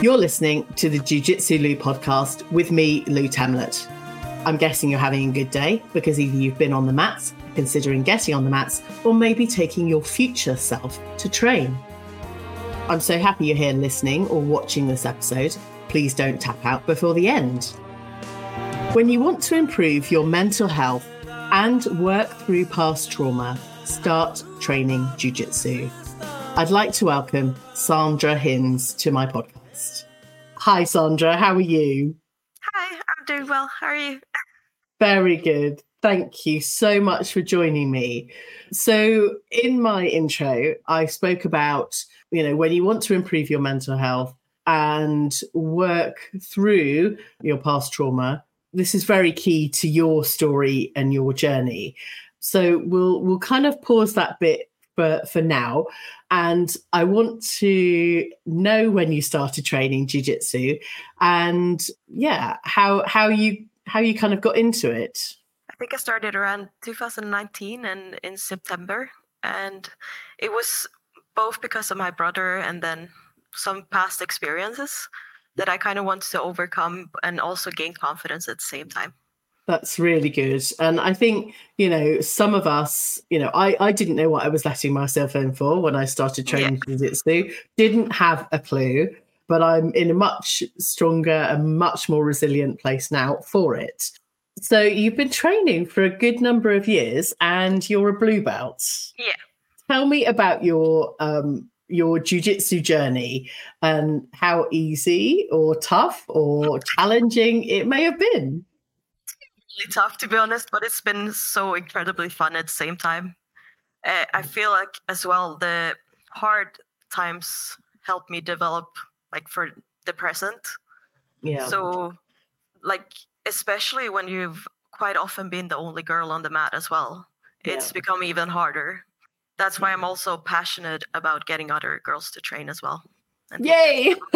You're listening to the Jiu Jitsu Lou podcast with me, Lou Temlett. I'm guessing you're having a good day because either you've been on the mats, considering getting on the mats, or maybe taking your future self to train. I'm so happy you're here listening or watching this episode. Please don't tap out before the end. When you want to improve your mental health and work through past trauma, start training Jiu Jitsu. I'd like to welcome Sandra Hinz to my podcast. Hi, Sandra. How are you? Hi, I'm doing well. How are you? Very good. Thank you so much for joining me. So, in my intro, I spoke about, you know, when you want to improve your mental health and work through your past trauma, this is very key to your story and your journey. So, we'll we'll kind of pause that bit for for now. And i want to know when you started training jiu-jitsu and yeah how how you how you kind of got into it. I think i started around 2019 and in september. And it was both because of my brother and then some past experiences that i kind of wanted to overcome and also gain confidence at the same time that's really good. And I think, you know, some of us, you know, I, I didn't know what I was letting myself in for when I started training yeah. jiu-jitsu, didn't have a clue, but I'm in a much stronger and much more resilient place now for it. So you've been training for a good number of years and you're a blue belt. Yeah. Tell me about your um your jiu-jitsu journey and how easy or tough or challenging it may have been really tough to be honest, but it's been so incredibly fun at the same time. Uh, I feel like as well the hard times help me develop like for the present. Yeah. So like especially when you've quite often been the only girl on the mat as well, it's yeah. become even harder. That's why I'm also passionate about getting other girls to train as well. Yay!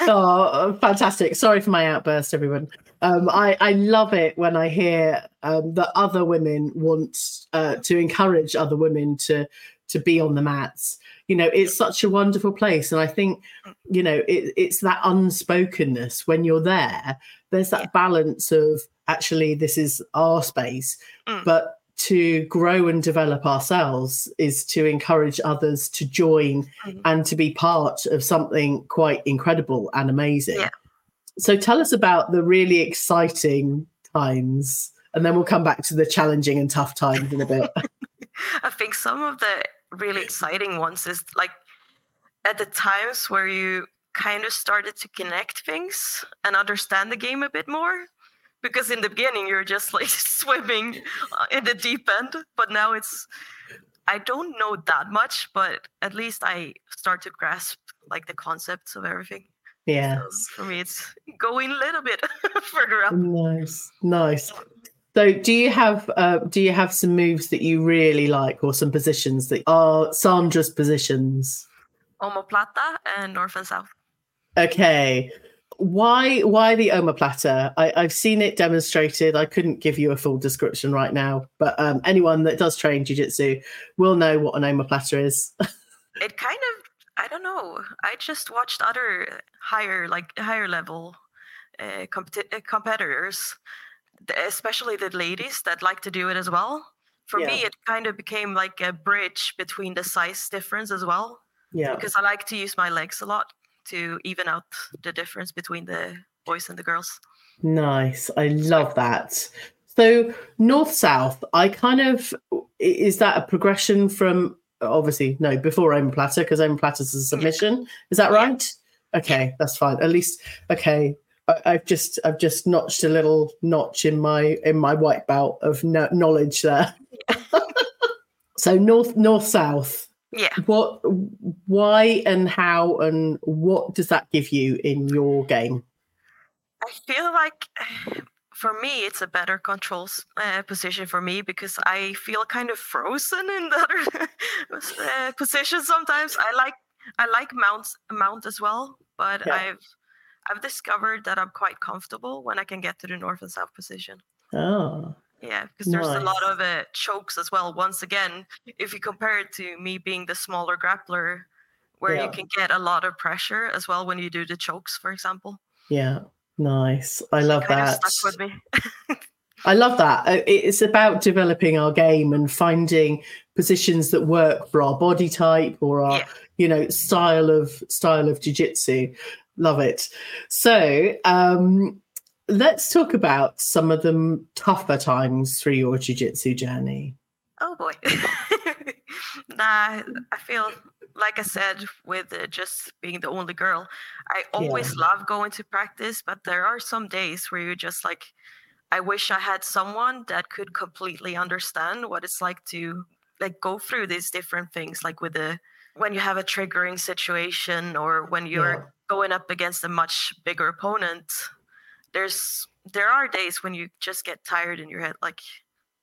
oh, fantastic. Sorry for my outburst, everyone. Um, I, I love it when I hear um, that other women want uh, to encourage other women to to be on the mats. You know, it's such a wonderful place, and I think you know it, it's that unspokenness when you're there. There's that balance of actually this is our space, mm. but to grow and develop ourselves is to encourage others to join mm-hmm. and to be part of something quite incredible and amazing. Yeah. So tell us about the really exciting times and then we'll come back to the challenging and tough times in a bit. I think some of the really exciting ones is like at the times where you kind of started to connect things and understand the game a bit more because in the beginning you're just like swimming uh, in the deep end but now it's i don't know that much but at least i start to grasp like the concepts of everything. Yeah. So for me it's going a little bit further up. Nice nice. So do you have uh, do you have some moves that you really like or some positions that are sandra's positions? Omoplata and north and south. Okay why why the omoplata? I, I've seen it demonstrated. I couldn't give you a full description right now, but um, anyone that does train jiu-jitsu will know what an omoplata is. it kind of I don't know. I just watched other higher like higher level uh, uh, competitors, especially the ladies that like to do it as well. For yeah. me, it kind of became like a bridge between the size difference as well. Yeah. Because I like to use my legs a lot to even out the difference between the boys and the girls. Nice. I love that. So north south, I kind of is that a progression from obviously no before omoplata because omoplata is a submission. Is that right? Okay, that's fine. At least okay. I, have just I've just notched a little notch in my in my white belt of no, knowledge there. so north north south yeah. What why and how and what does that give you in your game? I feel like for me it's a better controls uh, position for me because i feel kind of frozen in the other uh, position sometimes. I like i like mounts mount as well but yeah. i've i've discovered that i'm quite comfortable when i can get to the north and south position. Oh yeah, because there's nice. a lot of uh, chokes as well. Once again, if you compare it to me being the smaller grappler, where Yeah. you can get a lot of pressure as well when you do the chokes, for example. Yeah. Nice. I love kind that. of stuck with me. I love that. Uh, It's about developing our game and finding positions that work for our body type or our, Yeah. you know, style of style of jiu-jitsu. Love it. So, um, let's talk about some of the tougher times through your jiu-jitsu journey. Oh boy. nah, I feel like I said, with uh, just being the only girl, I always love going to practice, but there are some days where you're just like, I wish I had someone that could completely understand what it's like to like go through these different things, like with the when you have a triggering situation or when you're Yeah. going up against a much bigger opponent. There's there are days when you just get tired in your head, like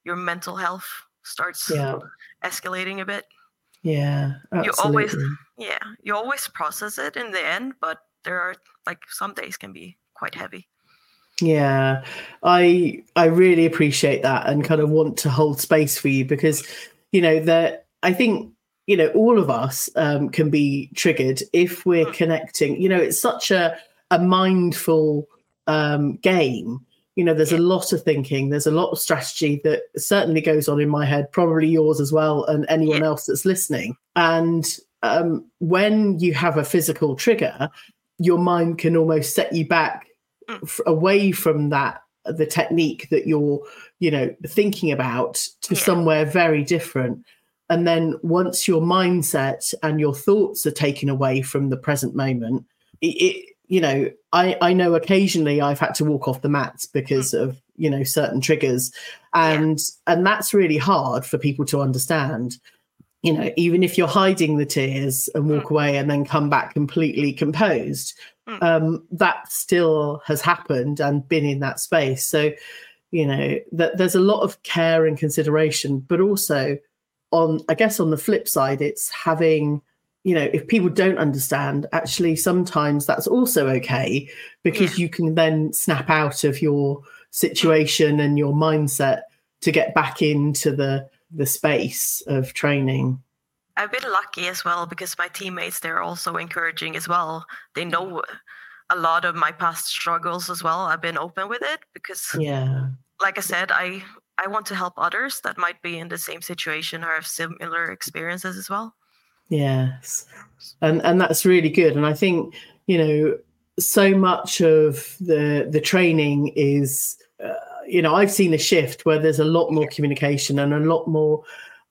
your mental health starts Yeah. escalating a bit. Yeah. You always- Yeah, you always process it in the end, but there are like some days can be quite heavy. Yeah, I I really appreciate that and kind of want to hold space for you because you know that I think you know all of us um, can be triggered if we're Mm. connecting. You know, it's such a a mindful um, game. You know, there's a lot of thinking. There's a lot of strategy that certainly goes on in my head, probably yours as well, and anyone else that's listening. And um, when you have a physical trigger, your mind can almost set you back Mm. f- away from that the technique that you're you know thinking about to somewhere very different and then once your mindset and your thoughts are taken away from the present moment it you know i i know occasionally i've had to walk off the mats because of you know certain triggers. And and that's really hard for people to understand. You know even if you're hiding the tears and walk away and then come back completely composed Mm. um that still has happened and been in that space. So you know that there's a lot of care and consideration but also on i guess on the flip side it's having you know if people don't understand actually sometimes that's also okay because you can then snap out of your situation and your mindset to get back into the the space of training I've been lucky as well because my teammates they're also encouraging as well. They know a lot of my past struggles as well. I've been open with it because yeah like I said, I I want to help others that might be in the same situation or have similar experiences as well. Yes, and and that's really good. And I think you know so much of the the training is uh, you know I've seen a shift where there's a lot more communication and a lot more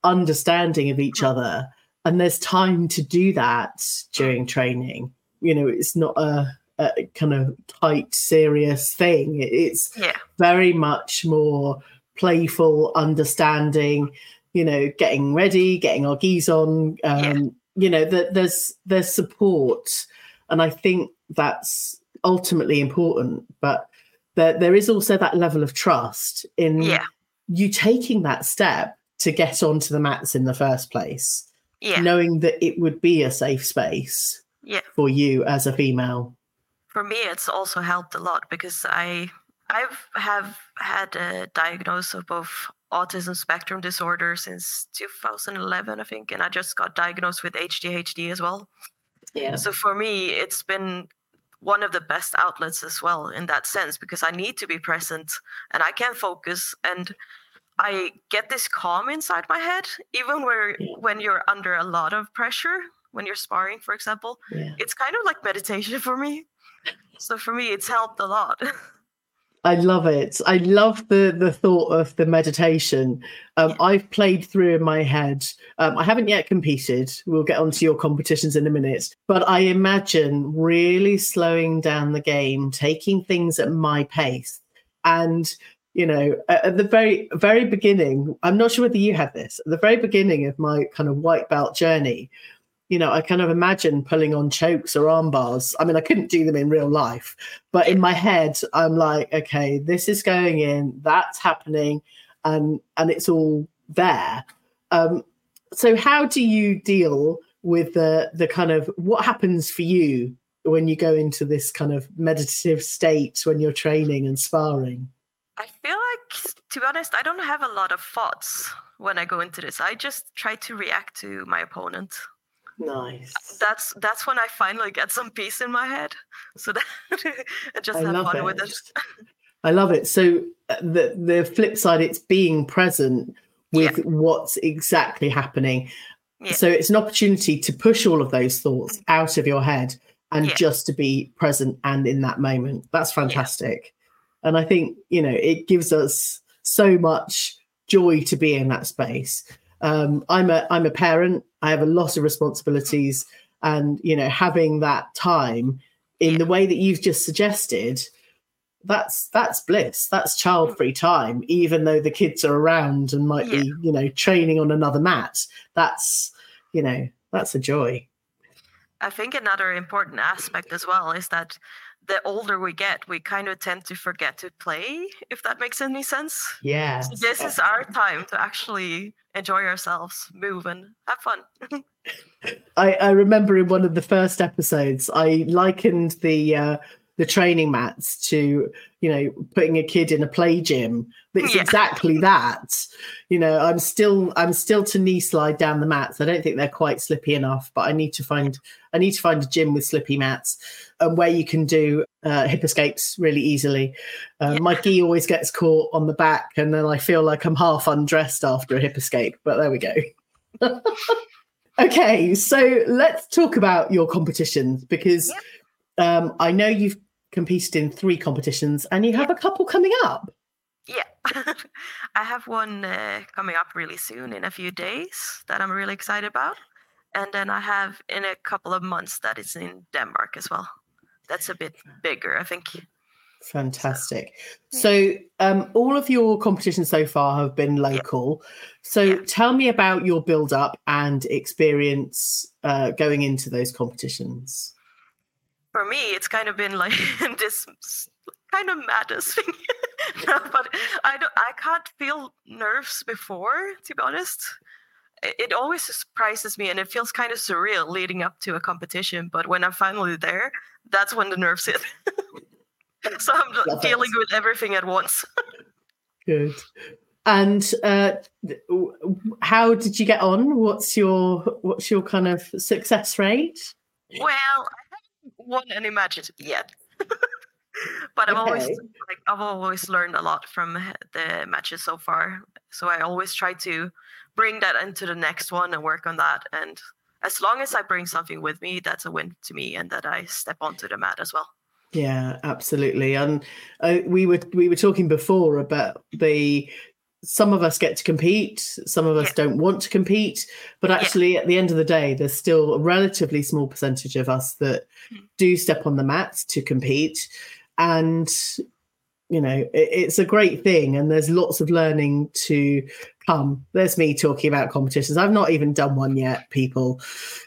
understanding of each other, and there's time to do that during training. You know, it's not a, a kind of tight, serious thing. It's Yeah. very much more playful, understanding. You know, getting ready, getting our gis on. Um, Yeah. You know, that there's there's support, and I think that's ultimately important. But there there is also that level of trust in Yeah. you taking that step to get onto the mats in the first place, Yeah. knowing that it would be a safe space Yeah. for you as a female. For me it's also helped a lot because I I've had a diagnosis of both autism spectrum disorder since 2011 I think and I just got diagnosed with ADHD as well. Yeah. So for me, it's been one of the best outlets as well in that sense because I need to be present and I can focus and I get this calm inside my head, even where Yeah. when you're under a lot of pressure, when you're sparring, for example, Yeah. it's kind of like meditation for me. So for me, it's helped a lot. I love it. I love the the thought of the meditation. Um. I've played through in my head. Um, I haven't yet competed. We'll get onto your competitions in a minute. But I imagine really slowing down the game, taking things at my pace, and you know, at, at the very very beginning. I'm not sure whether you had this. At the very beginning of my kind of white belt journey, you know, I kind of imagine pulling on chokes or arm bars. I mean, I couldn't do them in real life, but in my head, I'm like, okay, this is going in, that's happening, and and it's all there. Um, so, how do you deal with the the kind of what happens for you when you go into this kind of meditative state when you're training and sparring? I feel like, to be honest, I don't have a lot of thoughts when I go into this. I just try to react to my opponent. Nice. That's that's when I finally get some peace in my head. So that and just I have fun it. with it. I love it. So uh, the the flip side, it's being present with yeah. what's exactly happening. Yeah. So it's an opportunity to push all of those thoughts out of your head and yeah. just to be present and in that moment. That's fantastic. And I think, you know, it gives us so much joy to be in that space. Um, I'm a I'm a parent. I have a lot of responsibilities, and you know, having that time in the way that you've just suggested, that's that's bliss. That's child free time, even though the kids are around and might yeah. be, you know, training on another mat. That's you know, that's a joy. I think another important aspect as well is that the older we get, we kind of tend to forget to play, if that makes any sense. Yeah. So this is our time to actually enjoy ourselves, move, and have fun. I, I remember in one of the first episodes, I likened the uh, the training mats to you know putting a kid in a play gym. It's yeah. exactly that. You know i'm still i'm still to knee slide down the mats. I don't think they're quite slippy enough but i need to find i need to find a gym with slippy mats and where you can do uh, hip escapes really easily. Uh, yeah. my gi always gets caught on the back and then i feel like i'm half undressed after a hip escape but there we go. Okay so let's talk about your competitions because um, I know you've competed in three competitions and you have a couple coming up. Yeah, I have one uh, coming up really soon in a few days that I'm really excited about. And then I have in a couple of months that is in Denmark as well. That's a bit bigger, I think. Fantastic. So, um, all of your competitions so far have been local. Yeah. So, yeah. tell me about your build up and experience uh, going into those competitions for me, it's kind of been like this kind of madness thing. no, but I don't. I can't feel nerves before, to be honest. It always surprises me, and it feels kind of surreal leading up to a competition. But when I'm finally there, that's when the nerves hit. so I'm Love dealing it. with everything at once. Good. And uh, how did you get on? What's your what's your kind of success rate? Well, won any matches yet. but I've okay. always like I've always learned a lot from the matches so far. So I always try to bring that into the next one and work on that. And as long as I bring something with me, that's a win to me, and that I step onto the mat as well. Yeah, absolutely. And uh, we were we were talking before about the some of us get to compete, some of us yeah. don't want to compete, but actually yeah. at the end of the day, there's still a relatively small percentage of us that mm. do step on the mats to compete. And, you know, it, it's a great thing. And there's lots of learning to come. There's me talking about competitions. I've not even done one yet, people.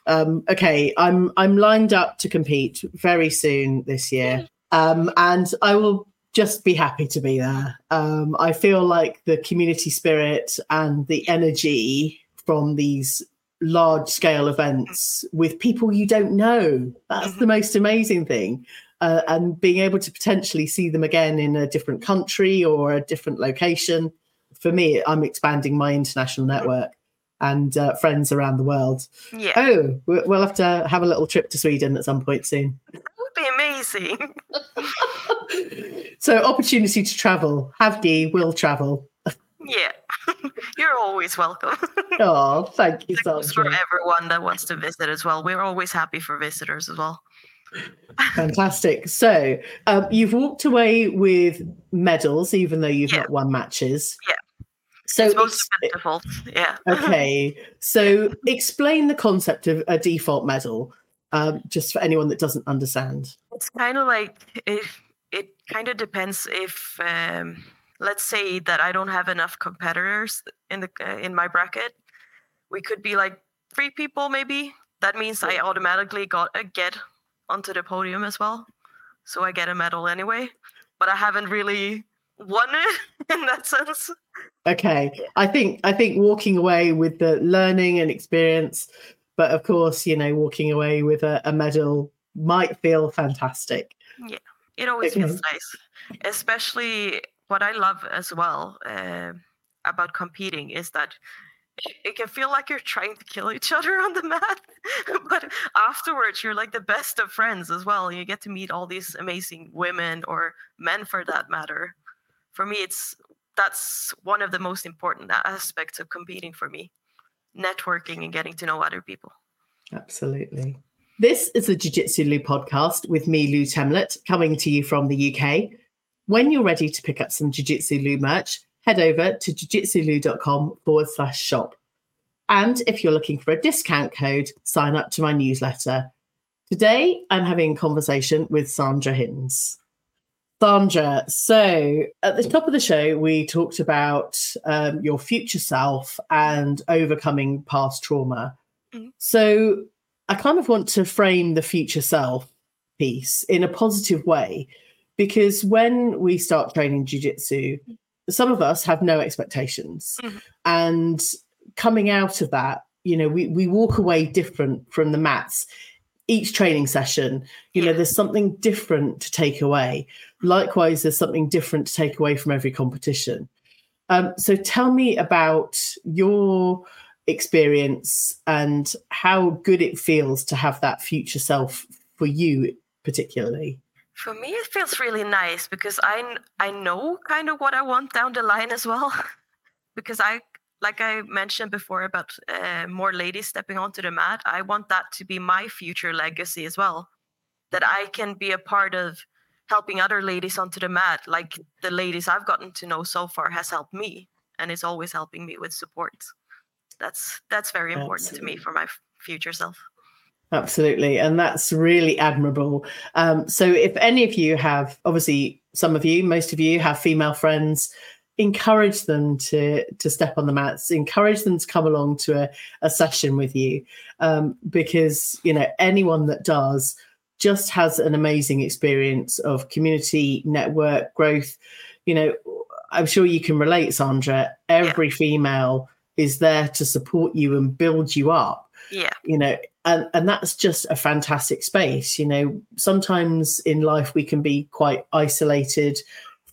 Um, okay, I'm I'm lined up to compete very soon this year. Um, and I will just be happy to be there. Um, I feel like the community spirit and the energy from these large scale events with people you don't know that's the mm-hmm. most amazing thing. Uh, and being able to potentially see them again in a different country or a different location. For me, I'm expanding my international network and uh, friends around the world. Yeah. Oh, we'll have to have a little trip to Sweden at some point soon. That would be amazing. so opportunity to travel. Have Havgi will travel. Yeah, you're always welcome. oh, thank you so much. For everyone that wants to visit as well, we're always happy for visitors as well. Fantastic. So um, you've walked away with medals, even though you've yeah. not won matches. Yeah. So it's most default. Yeah. okay. So explain the concept of a default medal, um, just for anyone that doesn't understand. It's kind of like if it kind of depends if um, let's say that I don't have enough competitors in the uh, in my bracket. We could be like three people maybe. That means I automatically got a get onto the podium as well. So I get a medal anyway. But I haven't really won it in that sense. Okay. I think I think walking away with the learning and experience, but of course, you know, walking away with a, a medal might feel fantastic. Yeah. It always feels nice, especially what I love as well uh, about competing is that it can feel like you're trying to kill each other on the mat but afterwards you're like the best of friends as well you get to meet all these amazing women or men for that matter. For me it's that's one of the most important aspects of competing for me networking and getting to know other people. Absolutely this is the Jiu Jitsu Lou podcast with me, Lou Temlett, coming to you from the UK. When you're ready to pick up some Jiu Jitsu Lou merch, head over to jiujitsulou.com forward slash shop. And if you're looking for a discount code, sign up to my newsletter. Today, I'm having a conversation with Sandra Hinz. Sandra, so at the top of the show, we talked about um, your future self and overcoming past trauma. Mm-hmm. So I kind of want to frame the future self piece in a positive way because when we start training jiu-jitsu some of us have no expectations. Mm-hmm. and coming out of that you know we, we walk away different from the mats each training session. You know there's something different to take away. Likewise there's something different to take away from every competition. Um, so tell me about your experience and how good it feels to have that future self for you particularly? For me it feels really nice because i i know kind of what i want down the line as well. Because i like i mentioned before about uh, more ladies stepping onto the mat i want that to be my future legacy as well. That i can be a part of helping other ladies onto the mat like the ladies i've gotten to know so far has helped me and is always helping me with support that's that's very important Absolutely. to me for my future self Absolutely. And that's really admirable. Um, so, if any of you have, obviously, some of you, most of you have female friends, encourage them to to step on the mats, encourage them to come along to a, a session with you. Um, because, you know, anyone that does just has an amazing experience of community network growth. You know, I'm sure you can relate, Sandra. Every yeah. female is there to support you and build you up. Yeah. You know, and, and that's just a fantastic space. You know, sometimes in life we can be quite isolated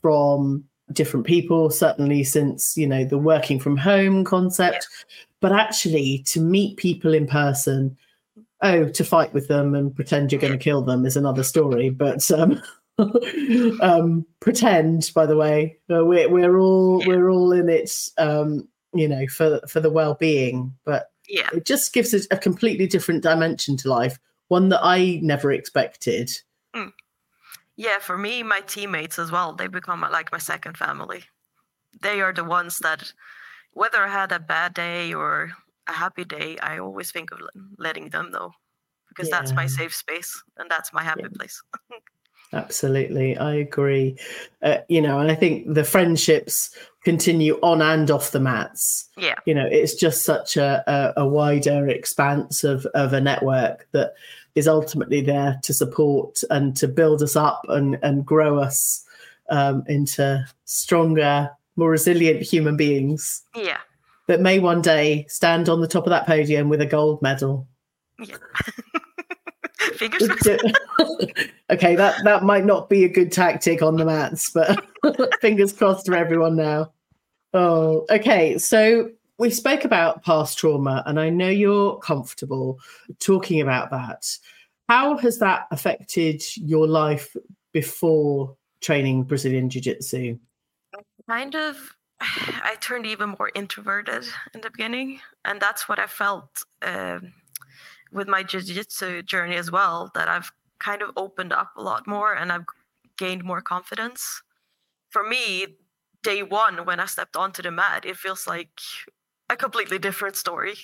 from different people, certainly since, you know, the working from home concept. Yeah. But actually, to meet people in person, oh, to fight with them and pretend you're going to kill them is another story. But um, um, pretend, by the way, uh, we're we're all we're all in it um, you know for for the well-being but yeah it just gives it a completely different dimension to life one that i never expected mm. yeah for me my teammates as well they become like my second family they are the ones that whether i had a bad day or a happy day i always think of letting them know because yeah. that's my safe space and that's my happy yeah. place Absolutely, I agree. Uh, you know, and I think the friendships continue on and off the mats. Yeah, you know, it's just such a, a, a wider expanse of of a network that is ultimately there to support and to build us up and and grow us um, into stronger, more resilient human beings. Yeah, that may one day stand on the top of that podium with a gold medal. Yeah. Fingers okay, that that might not be a good tactic on the mats, but fingers crossed for everyone now. Oh, okay. So we spoke about past trauma, and I know you're comfortable talking about that. How has that affected your life before training Brazilian Jiu Jitsu? Kind of I turned even more introverted in the beginning, and that's what I felt um, with my jiu-jitsu journey as well that I've kind of opened up a lot more and I've gained more confidence. For me, day one when I stepped onto the mat, it feels like a completely different story.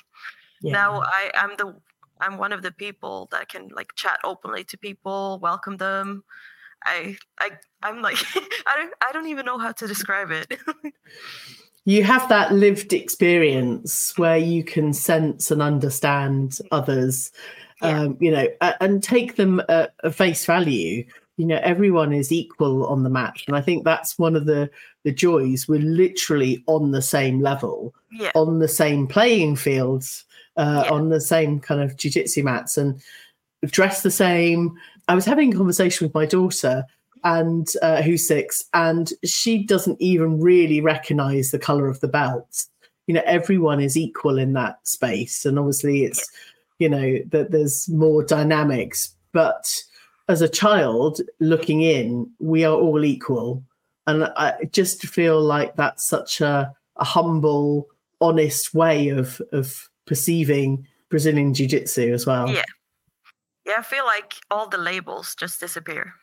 Yeah. Now I am the I'm one of the people that can like chat openly to people, welcome them. I I I'm like I don't I don't even know how to describe it. you have that lived experience where you can sense and understand mm. others yeah. um, you know and take them at, at face value you know everyone is equal on the match and i think that's one of the the joys we're literally on the same level yeah. on the same playing fields uh, yeah. on the same kind of jiu-jitsu mats and dress the same i was having a conversation with my daughter and uh, who's six, and she doesn't even really recognize the color of the belts. you know everyone is equal in that space and obviously it's you know that there's more dynamics but as a child looking in we are all equal and i just feel like that's such a, a humble honest way of of perceiving brazilian jiu-jitsu as well Yeah. Yeah, I feel like all the labels just disappear.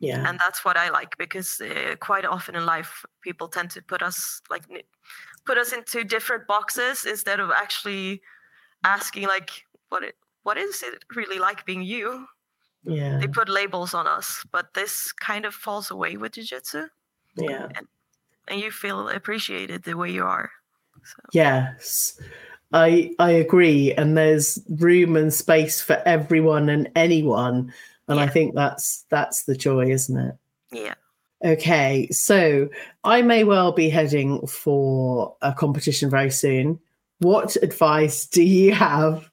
yeah and that's what I like because uh, quite often in life people tend to put us like put us into different boxes instead of actually asking like what it, what is it really like being you yeah they put labels on us but this kind of falls away with jiu-jitsu yeah and you feel appreciated the way you are so Yes, I I agree. And there's room and space for everyone and anyone, and I think that's that's the joy, isn't it? yeah Okay, so I may well be heading for a competition very soon. What advice do you have?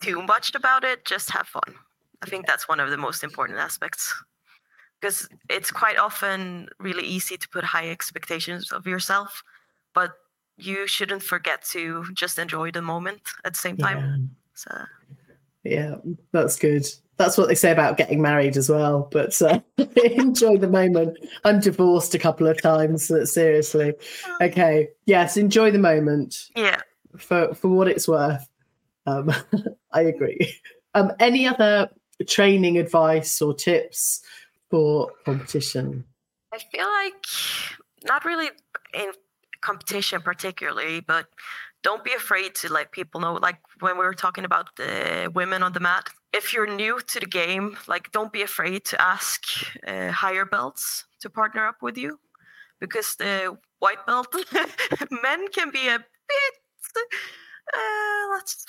Think don't think too much about it just have fun i think that's one of the most important aspects because it's quite often really easy to put high expectations of yourself but you shouldn't forget to just enjoy the moment at the same time so Yeah, that's good. That's what they say about getting married as well. But uh, enjoy the moment. I'm divorced a couple of times. But seriously, okay. Yes, enjoy the moment. yeah for for what it's worth. Um, I agree. Um, any other training advice or tips for competition? i feel like not really in competition particularly but don't be afraid to let people know like when we were talking about the women on the mat if you're new to the game like don't be afraid to ask uh, higher belts to partner up with you because the white belt men can be a bit uh, let's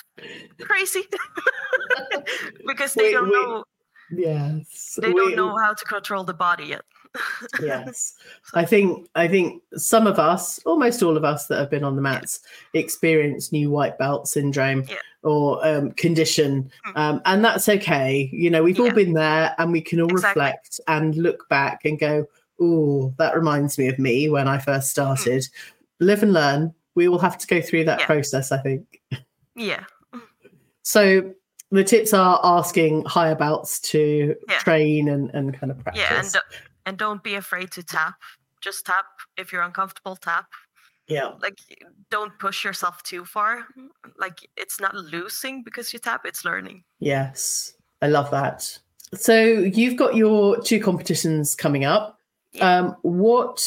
crazy because they We- don't we- know Yes, they we- don't know how to control the body yet yes. I think I think some of us, almost all of us that have been on the mats, experience new white belt syndrome Yeah. or um, condition, Mm. um, and that's okay. You know, we've all been there, and we can all Exactly. reflect and look back and go, "Oh, that reminds me of me when I first started." Live and learn. We will have to go through that. Yeah. process. I think. yeah So the tips are asking higher belts to Yeah. train and, and kind of practice. Yeah, and and don't be afraid to tap. Just tap if you're uncomfortable. Tap. yeah. Like don't push yourself too far. Like it's not losing because you tap. It's learning. Yes, I love that. So you've got your two competitions coming up. Yeah. Um, what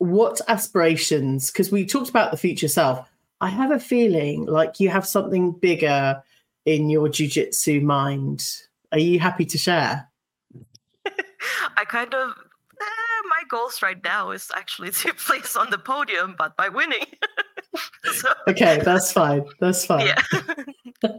what aspirations? Because we talked about the future self. I have a feeling like you have something bigger in your jujitsu mind. Are you happy to share? I kind of. eh, my goals right now is actually to place on the podium, but by winning. so, Okay, that's fine. That's fine. yeah.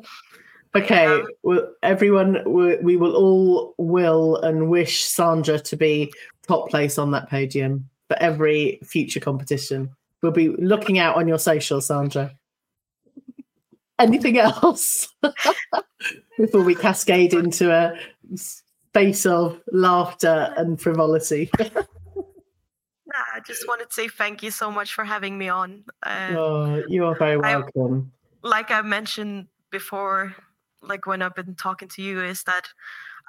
Okay, well, everyone, we will all will and wish Sandra to be top place on that podium for every future competition. We'll be looking out on your social, Sandra. Anything else before we cascade into a space of laughter and frivolity? I just wanted to say thank you so much for having me on. Uh, oh, you are very I- welcome. like I mentioned before, like when I've been talking to you, is that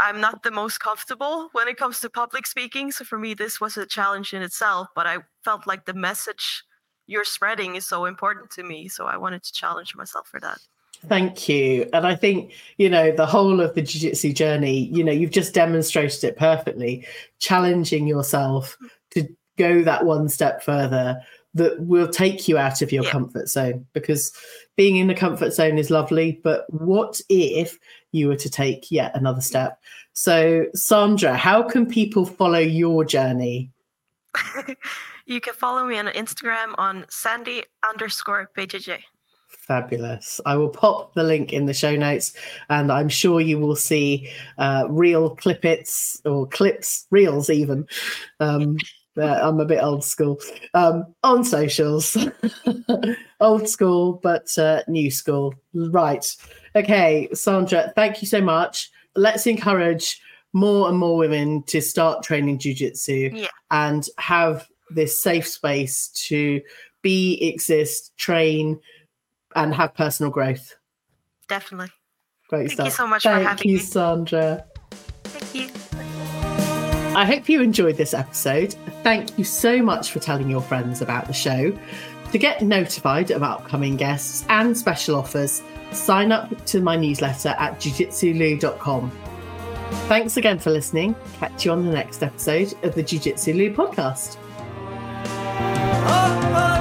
I'm not the most comfortable when it comes to public speaking. So for me, this was a challenge in itself, but I felt like the message you're spreading is so important to me. So I wanted to challenge myself for that. Thank you. And I think, you know, the whole of the Jiu Jitsu journey, you know, you've just demonstrated it perfectly, challenging yourself to go that one step further that will take you out of your Yeah. comfort zone because being in the comfort zone is lovely. But what if you were to take yet another step? So, Sandra, how can people follow your journey? you can follow me on Instagram on Sandy underscore BJJ. Fabulous. I will pop the link in the show notes, and I'm sure you will see uh, real clippets or clips, reels even. Um, I'm a bit old school um, on socials. old school, but uh, new school. Right. Okay, Sandra, thank you so much. Let's encourage more and more women to start training jujitsu Yeah. and have this safe space to be, exist, train, and have personal growth. Definitely. Great Thank stuff. you so much Thank for having you, me. Sandra. Thank you. I hope you enjoyed this episode. Thank you so much for telling your friends about the show. To get notified of upcoming guests and special offers, sign up to my newsletter at jiujitsulou.com. Thanks again for listening. Catch you on the next episode of the Jiu Jitsu Lou podcast. Oh, oh,